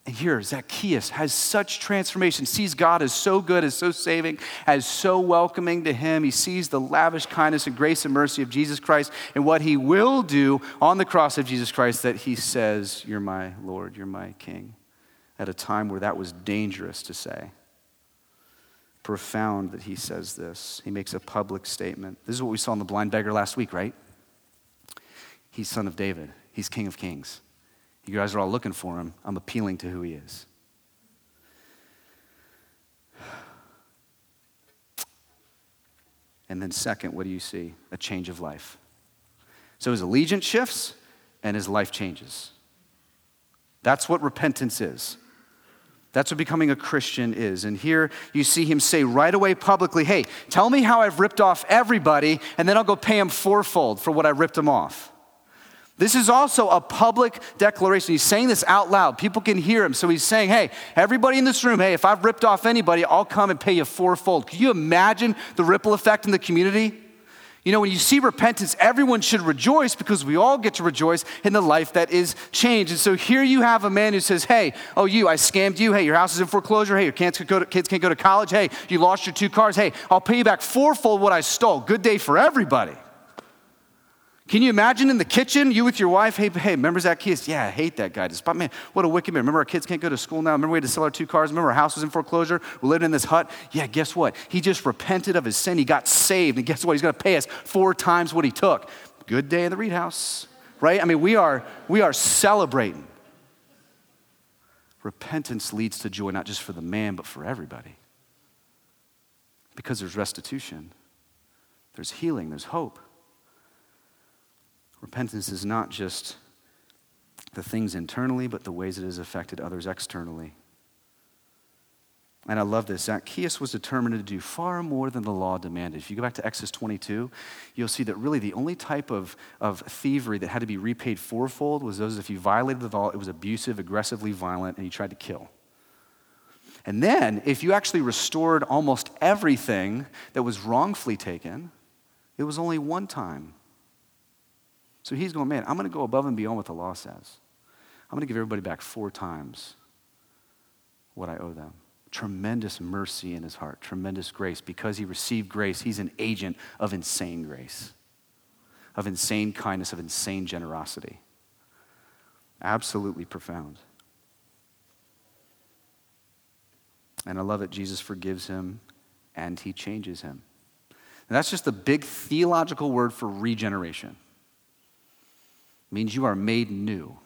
And here, Zacchaeus has such transformation, sees God as so good, as so saving, as so welcoming to him. He sees the lavish kindness and grace and mercy of Jesus Christ and what he will do on the cross of Jesus Christ that he says, You're my Lord, you're my King, at a time where that was dangerous to say profound that he says this. He makes a public statement. This is what we saw in the blind beggar last week, right? He's son of David, he's king of kings. You guys are all looking for him. I'm appealing to who he is. And then, second, what do you see? A change of life. So his allegiance shifts and his life changes. That's what repentance is. That's what becoming a Christian is. And here you see him say right away publicly, Hey, tell me how I've ripped off everybody, and then I'll go pay him fourfold for what I ripped him off. This is also a public declaration. He's saying this out loud. People can hear him. So he's saying, Hey, everybody in this room, hey, if I've ripped off anybody, I'll come and pay you fourfold. Can you imagine the ripple effect in the community? You know, when you see repentance, everyone should rejoice because we all get to rejoice in the life that is changed. And so here you have a man who says, Hey, oh, you, I scammed you. Hey, your house is in foreclosure. Hey, your kids, can't go to, kids can't go to college. Hey, you lost your two cars. Hey, I'll pay you back fourfold what I stole. Good day for everybody. Can you imagine in the kitchen, you with your wife, hey, hey, remember Zacchaeus? Yeah, I hate that guy. But man, what a wicked man. Remember our kids can't go to school now? Remember we had to sell our two cars? Remember our house was in foreclosure? We lived in this hut? Yeah, guess what? He just repented of his sin. He got saved. And guess what? He's going to pay us four times what he took. Good day in the Reed house, right? I mean, we are, we are celebrating. Repentance leads to joy, not just for the man, but for everybody. Because there's restitution, there's healing, there's hope. Repentance is not just the things internally, but the ways it has affected others externally. And I love this. Zacchaeus was determined to do far more than the law demanded. If you go back to Exodus 22, you'll see that really the only type of, of thievery that had to be repaid fourfold was those if you violated the law, it was abusive, aggressively violent, and you tried to kill. And then, if you actually restored almost everything that was wrongfully taken, it was only one time so he's going, man, I'm going to go above and beyond what the law says. I'm going to give everybody back four times what I owe them. Tremendous mercy in his heart, tremendous grace. Because he received grace, he's an agent of insane grace, of insane kindness, of insane generosity. Absolutely profound. And I love it. Jesus forgives him and he changes him. And that's just a big theological word for regeneration means you are made new.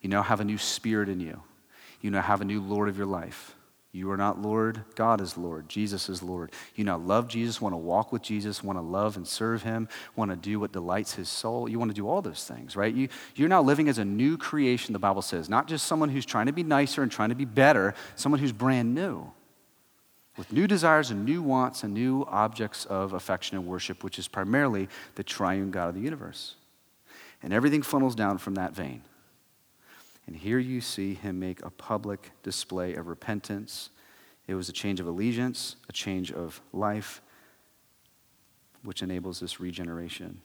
You now have a new spirit in you. You now have a new Lord of your life. You are not Lord, God is Lord. Jesus is Lord. You now love Jesus, want to walk with Jesus, want to love and serve him, want to do what delights his soul. You want to do all those things, right? You, you're now living as a new creation, the Bible says, not just someone who's trying to be nicer and trying to be better, someone who's brand new with new desires and new wants and new objects of affection and worship, which is primarily the triune God of the universe. And everything funnels down from that vein. And here you see him make a public display of repentance. It was a change of allegiance, a change of life, which enables this regeneration.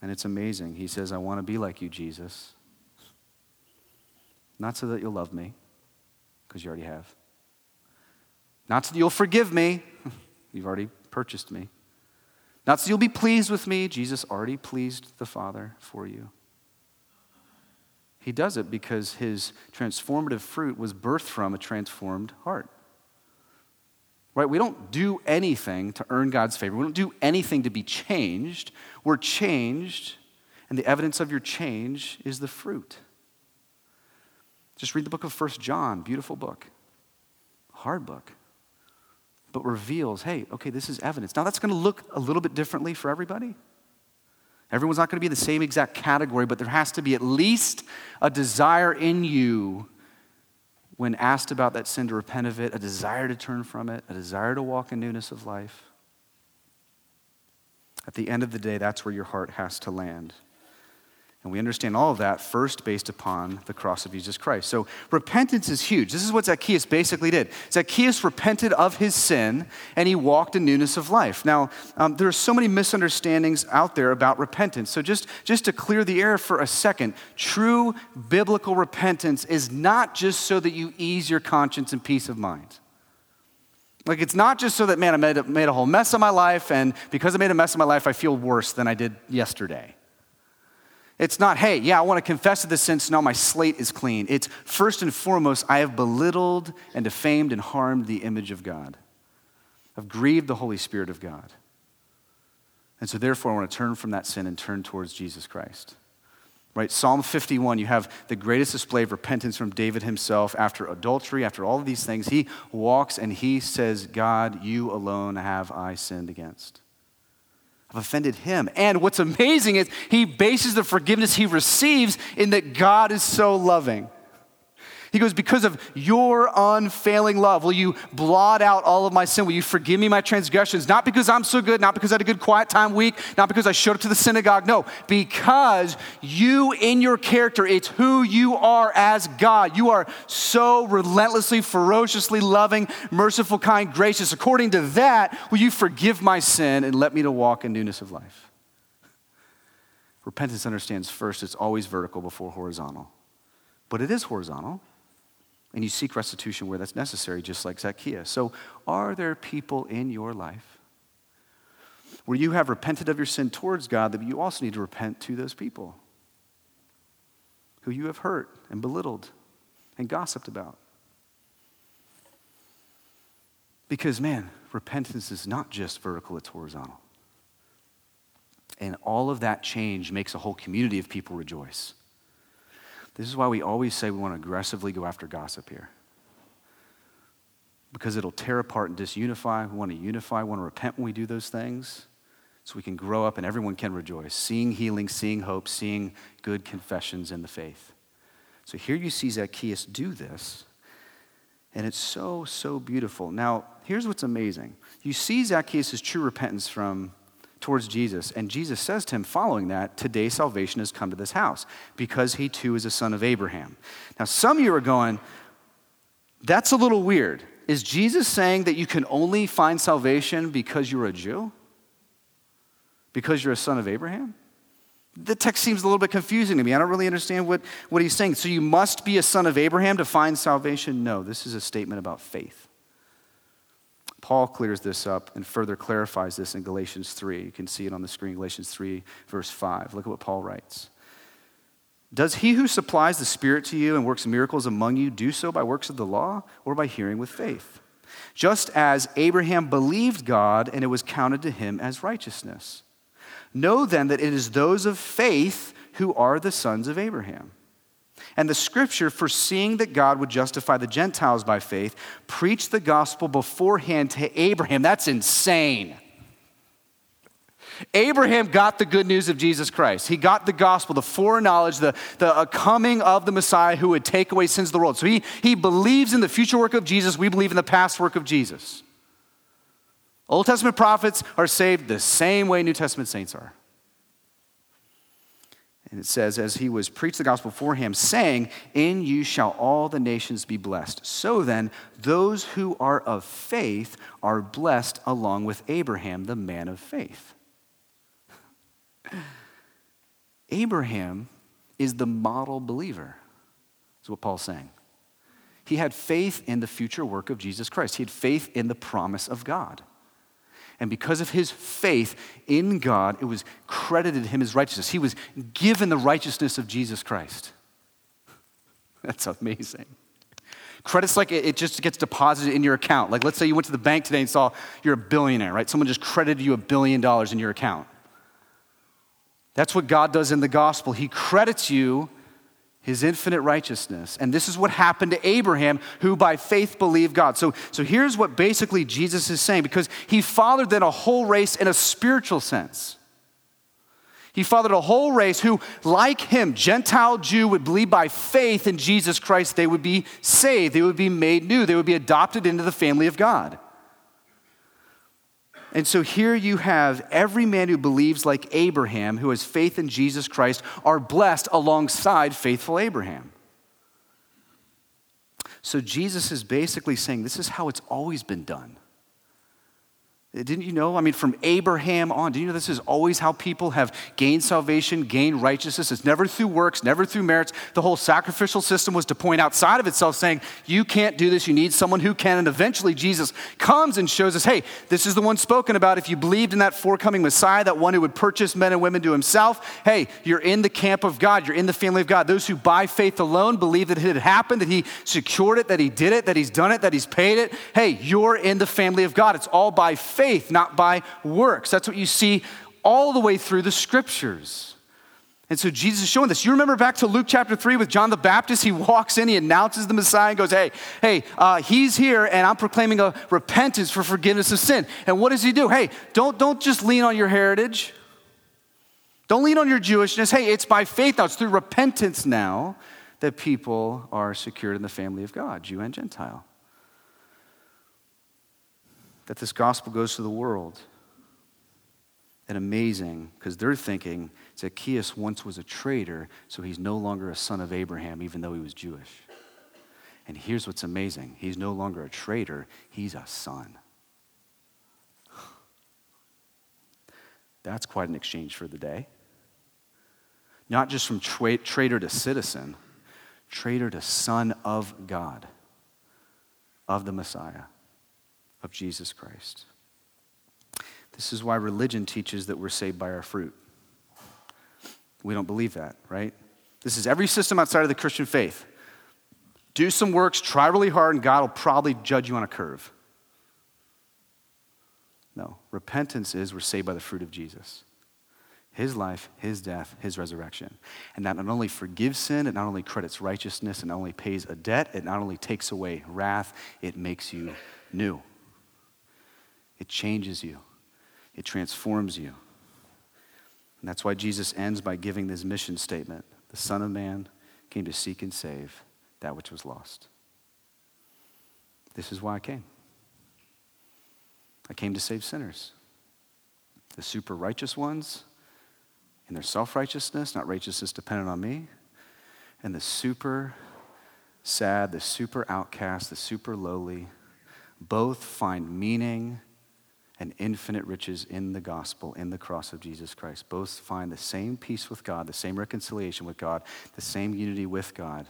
And it's amazing. He says, I want to be like you, Jesus. Not so that you'll love me, because you already have. Not so that you'll forgive me, you've already purchased me. Not so you'll be pleased with me, Jesus already pleased the Father for you. He does it because his transformative fruit was birthed from a transformed heart. Right? We don't do anything to earn God's favor. We don't do anything to be changed. We're changed, and the evidence of your change is the fruit. Just read the book of First John, beautiful book. Hard book. But reveals, hey, okay, this is evidence. Now that's going to look a little bit differently for everybody. Everyone's not going to be in the same exact category, but there has to be at least a desire in you when asked about that sin to repent of it, a desire to turn from it, a desire to walk in newness of life. At the end of the day, that's where your heart has to land. And we understand all of that first based upon the cross of Jesus Christ. So repentance is huge. This is what Zacchaeus basically did. Zacchaeus repented of his sin and he walked in newness of life. Now, um, there are so many misunderstandings out there about repentance. So just, just to clear the air for a second, true biblical repentance is not just so that you ease your conscience and peace of mind. Like, it's not just so that, man, I made a, made a whole mess of my life, and because I made a mess of my life, I feel worse than I did yesterday. It's not, hey, yeah, I want to confess to this sin, so now my slate is clean. It's first and foremost, I have belittled and defamed and harmed the image of God. I've grieved the Holy Spirit of God. And so, therefore, I want to turn from that sin and turn towards Jesus Christ. Right? Psalm 51, you have the greatest display of repentance from David himself after adultery, after all of these things. He walks and he says, God, you alone have I sinned against. I've offended him. And what's amazing is he bases the forgiveness he receives in that God is so loving. He goes, Because of your unfailing love, will you blot out all of my sin? Will you forgive me my transgressions? Not because I'm so good, not because I had a good quiet time week, not because I showed up to the synagogue. No, because you in your character, it's who you are as God. You are so relentlessly, ferociously loving, merciful, kind, gracious. According to that, will you forgive my sin and let me to walk in newness of life? Repentance understands first, it's always vertical before horizontal. But it is horizontal and you seek restitution where that's necessary, just like Zacchaeus. So, are there people in your life where you have repented of your sin towards God that you also need to repent to those people who you have hurt and belittled and gossiped about? Because, man, repentance is not just vertical, it's horizontal. And all of that change makes a whole community of people rejoice. This is why we always say we want to aggressively go after gossip here. Because it'll tear apart and disunify. We want to unify, we want to repent when we do those things so we can grow up and everyone can rejoice, seeing healing, seeing hope, seeing good confessions in the faith. So here you see Zacchaeus do this, and it's so, so beautiful. Now, here's what's amazing you see Zacchaeus' true repentance from towards Jesus. And Jesus says to him, following that, Today salvation has come to this house because he too is a son of Abraham. Now, some of you are going, That's a little weird. Is Jesus saying that you can only find salvation because you're a Jew? Because you're a son of Abraham? The text seems a little bit confusing to me. I don't really understand what, what he's saying. So you must be a son of Abraham to find salvation? No, this is a statement about faith. Paul clears this up and further clarifies this in Galatians 3. You can see it on the screen, Galatians 3, verse 5. Look at what Paul writes. Does he who supplies the Spirit to you and works miracles among you do so by works of the law or by hearing with faith? Just as Abraham believed God and it was counted to him as righteousness. Know then that it is those of faith who are the sons of Abraham. And the scripture, foreseeing that God would justify the Gentiles by faith, preached the gospel beforehand to Abraham. That's insane. Abraham got the good news of Jesus Christ. He got the gospel, the foreknowledge, the, the uh, coming of the Messiah who would take away sins of the world. So he, he believes in the future work of Jesus. We believe in the past work of Jesus. Old Testament prophets are saved the same way New Testament saints are. And it says, as he was preached the gospel for him, saying, In you shall all the nations be blessed. So then, those who are of faith are blessed along with Abraham, the man of faith. Abraham is the model believer, is what Paul's saying. He had faith in the future work of Jesus Christ, he had faith in the promise of God. And because of his faith in God, it was credited him as righteousness. He was given the righteousness of Jesus Christ. That's amazing. Credit's like it, just gets deposited in your account. Like, let's say you went to the bank today and saw you're a billionaire, right? Someone just credited you a billion dollars in your account. That's what God does in the gospel. He credits you his infinite righteousness. And this is what happened to Abraham, who by faith believed God. So, so here's what basically Jesus is saying because he fathered then a whole race in a spiritual sense. He fathered a whole race who, like him, Gentile Jew, would believe by faith in Jesus Christ, they would be saved, they would be made new, they would be adopted into the family of God. And so here you have every man who believes like Abraham, who has faith in Jesus Christ, are blessed alongside faithful Abraham. So Jesus is basically saying this is how it's always been done. Didn't you know? I mean, from Abraham on, do you know this is always how people have gained salvation, gained righteousness? It's never through works, never through merits. The whole sacrificial system was to point outside of itself, saying, You can't do this, you need someone who can. And eventually, Jesus comes and shows us, Hey, this is the one spoken about. If you believed in that forecoming Messiah, that one who would purchase men and women to himself, hey, you're in the camp of God, you're in the family of God. Those who by faith alone believe that it had happened, that he secured it, that he did it, that he's done it, that he's paid it, hey, you're in the family of God. It's all by faith faith, not by works. That's what you see all the way through the scriptures. And so Jesus is showing this. You remember back to Luke chapter 3 with John the Baptist? He walks in, he announces the Messiah and goes, Hey, hey, uh, he's here, and I'm proclaiming a repentance for forgiveness of sin. And what does he do? Hey, don't, don't just lean on your heritage. Don't lean on your Jewishness. Hey, it's by faith now, it's through repentance now that people are secured in the family of God, Jew and Gentile that this gospel goes to the world. And amazing, because they're thinking Zacchaeus once was a traitor, so he's no longer a son of Abraham, even though he was Jewish. And here's what's amazing he's no longer a traitor, he's a son. That's quite an exchange for the day. Not just from tra- traitor to citizen, traitor to son of God, of the Messiah of Jesus Christ. This is why religion teaches that we're saved by our fruit. We don't believe that, right? This is every system outside of the Christian faith. Do some works, try really hard, and God will probably judge you on a curve. No, repentance is we're saved by the fruit of Jesus. His life, His death, His resurrection. And that not only forgives sin, it not only credits righteousness, it not only pays a debt, it not only takes away wrath, it makes you new. It changes you, it transforms you. And that's why Jesus ends by giving this mission statement The Son of Man came to seek and save that which was lost. This is why I came. I came to save sinners. The super righteous ones in their self righteousness, not righteousness dependent on me, and the super sad, the super outcast, the super lowly, both find meaning and infinite riches in the gospel, in the cross of Jesus Christ. Both find the same peace with God, the same reconciliation with God, the same unity with God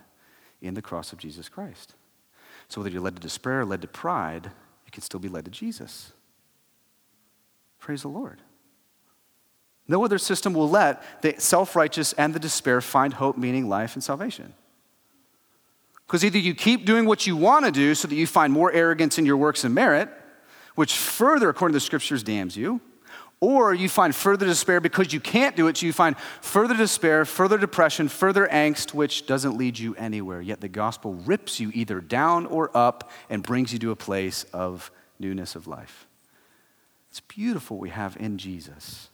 in the cross of Jesus Christ. So whether you're led to despair or led to pride, you can still be led to Jesus. Praise the Lord. No other system will let the self righteous and the despair find hope, meaning, life, and salvation. Because either you keep doing what you want to do so that you find more arrogance in your works and merit, which further, according to the scriptures, damns you. Or you find further despair because you can't do it, so you find further despair, further depression, further angst, which doesn't lead you anywhere. Yet the gospel rips you either down or up and brings you to a place of newness of life. It's beautiful we have in Jesus.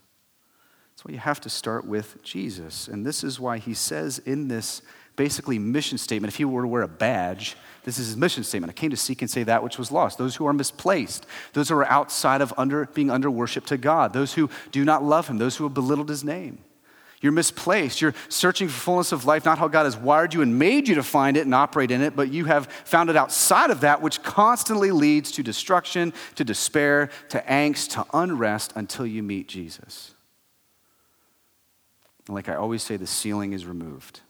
That's why you have to start with Jesus. And this is why he says in this basically mission statement, if he were to wear a badge, this is his mission statement. I came to seek and save that which was lost. Those who are misplaced, those who are outside of under, being under worship to God, those who do not love him, those who have belittled his name. You're misplaced. You're searching for fullness of life, not how God has wired you and made you to find it and operate in it, but you have found it outside of that, which constantly leads to destruction, to despair, to angst, to unrest until you meet Jesus. Like I always say, the ceiling is removed.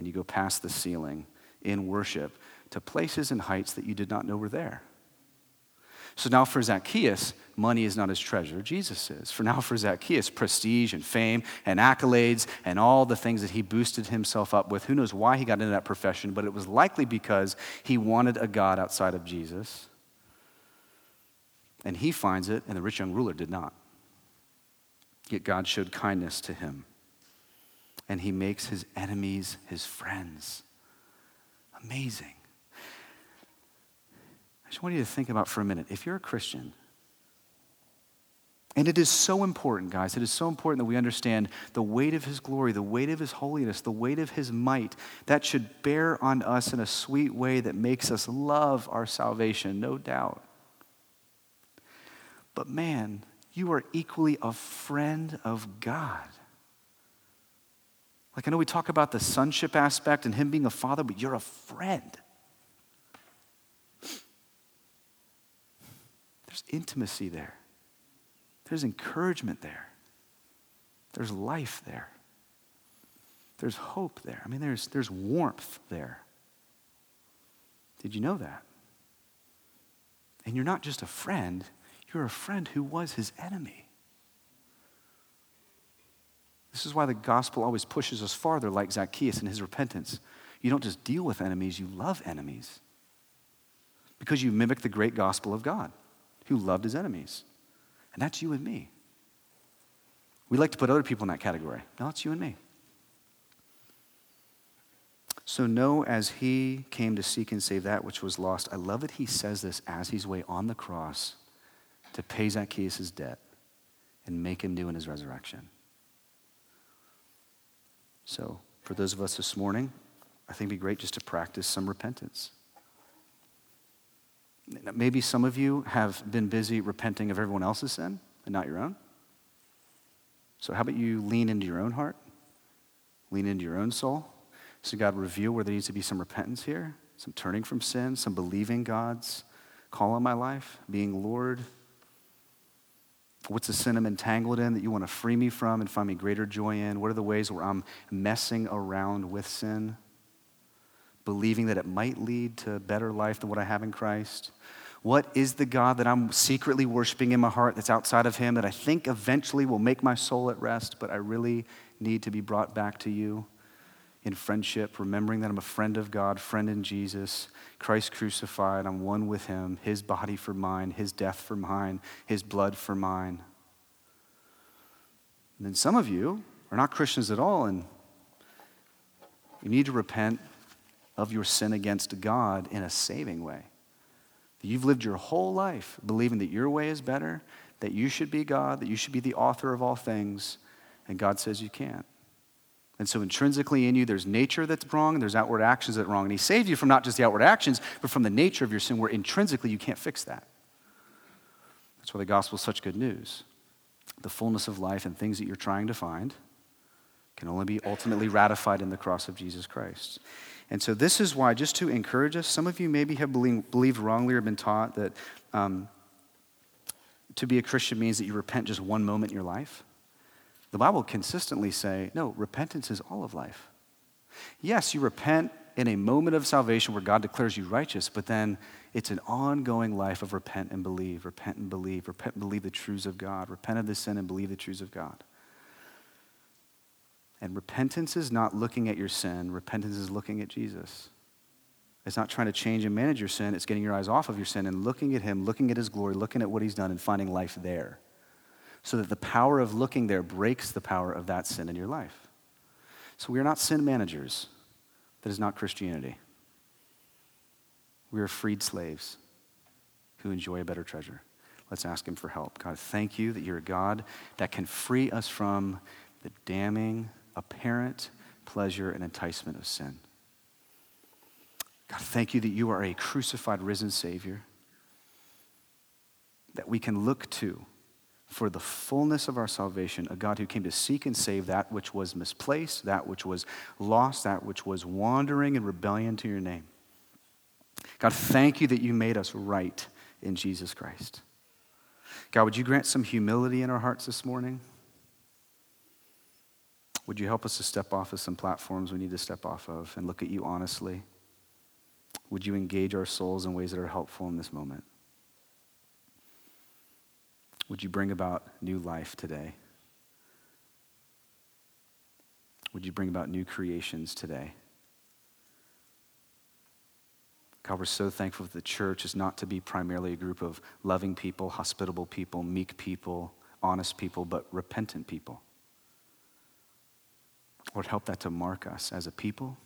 And you go past the ceiling in worship to places and heights that you did not know were there. So now for Zacchaeus, money is not his treasure, Jesus is. For now for Zacchaeus, prestige and fame and accolades and all the things that he boosted himself up with. Who knows why he got into that profession, but it was likely because he wanted a God outside of Jesus. And he finds it, and the rich young ruler did not. Yet God showed kindness to him, and he makes his enemies his friends. Amazing. I just want you to think about for a minute if you're a Christian, and it is so important, guys, it is so important that we understand the weight of His glory, the weight of His holiness, the weight of His might. That should bear on us in a sweet way that makes us love our salvation, no doubt. But man, you are equally a friend of God. Like, I know we talk about the sonship aspect and Him being a father, but you're a friend. There's intimacy there, there's encouragement there, there's life there, there's hope there. I mean, there's, there's warmth there. Did you know that? And you're not just a friend, you're a friend who was his enemy. This is why the gospel always pushes us farther, like Zacchaeus in his repentance. You don't just deal with enemies, you love enemies. Because you mimic the great gospel of God who loved his enemies. And that's you and me. We like to put other people in that category. No, it's you and me. So know as he came to seek and save that which was lost. I love that he says this as he's way on the cross to pay Zacchaeus' debt and make him new in his resurrection. So, for those of us this morning, I think it'd be great just to practice some repentance. Maybe some of you have been busy repenting of everyone else's sin and not your own. So, how about you lean into your own heart, lean into your own soul? So, God, reveal where there needs to be some repentance here, some turning from sin, some believing God's call on my life, being Lord. What's the sin I'm entangled in that you want to free me from and find me greater joy in? What are the ways where I'm messing around with sin? believing that it might lead to a better life than what I have in Christ? What is the God that I'm secretly worshiping in my heart that's outside of Him that I think eventually will make my soul at rest, but I really need to be brought back to you in friendship, remembering that I'm a friend of God, friend in Jesus, Christ crucified, I'm one with Him, His body for mine, His death for mine, His blood for mine. And then some of you are not Christians at all, and you need to repent of your sin against God in a saving way. You've lived your whole life believing that your way is better, that you should be God, that you should be the author of all things, and God says you can't. And so intrinsically in you, there's nature that's wrong, and there's outward actions that are wrong. And He saved you from not just the outward actions, but from the nature of your sin, where intrinsically you can't fix that. That's why the gospel is such good news. The fullness of life and things that you're trying to find can only be ultimately ratified in the cross of Jesus Christ. And so, this is why, just to encourage us, some of you maybe have believed wrongly or been taught that um, to be a Christian means that you repent just one moment in your life. The Bible consistently say, no, repentance is all of life. Yes, you repent in a moment of salvation where God declares you righteous, but then it's an ongoing life of repent and believe, repent and believe, repent and believe the truths of God, repent of the sin and believe the truths of God. And repentance is not looking at your sin, repentance is looking at Jesus. It's not trying to change and manage your sin, it's getting your eyes off of your sin and looking at Him, looking at His glory, looking at what He's done, and finding life there. So that the power of looking there breaks the power of that sin in your life. So we are not sin managers. That is not Christianity. We are freed slaves who enjoy a better treasure. Let's ask Him for help. God, thank you that you're a God that can free us from the damning, apparent pleasure and enticement of sin. God, thank you that you are a crucified, risen Savior that we can look to for the fullness of our salvation, a God who came to seek and save that which was misplaced, that which was lost, that which was wandering in rebellion to your name. God, thank you that you made us right in Jesus Christ. God, would you grant some humility in our hearts this morning? Would you help us to step off of some platforms we need to step off of and look at you honestly? Would you engage our souls in ways that are helpful in this moment? Would you bring about new life today? Would you bring about new creations today? God, we're so thankful that the church is not to be primarily a group of loving people, hospitable people, meek people, honest people, but repentant people. Lord, help that to mark us as a people.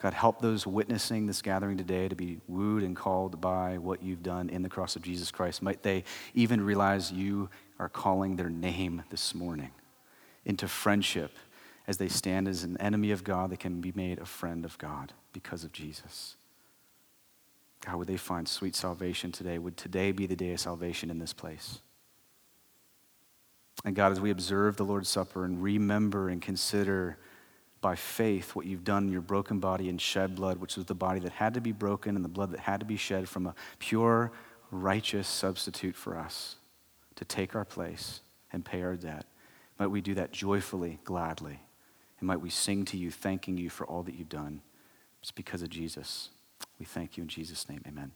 God, help those witnessing this gathering today to be wooed and called by what you've done in the cross of Jesus Christ. Might they even realize you are calling their name this morning into friendship as they stand as an enemy of God, they can be made a friend of God because of Jesus. God, would they find sweet salvation today? Would today be the day of salvation in this place? And God, as we observe the Lord's Supper and remember and consider by faith what you've done in your broken body and shed blood, which was the body that had to be broken and the blood that had to be shed from a pure, righteous substitute for us to take our place and pay our debt, might we do that joyfully, gladly. And might we sing to you, thanking you for all that you've done. It's because of Jesus. We thank you in Jesus' name. Amen.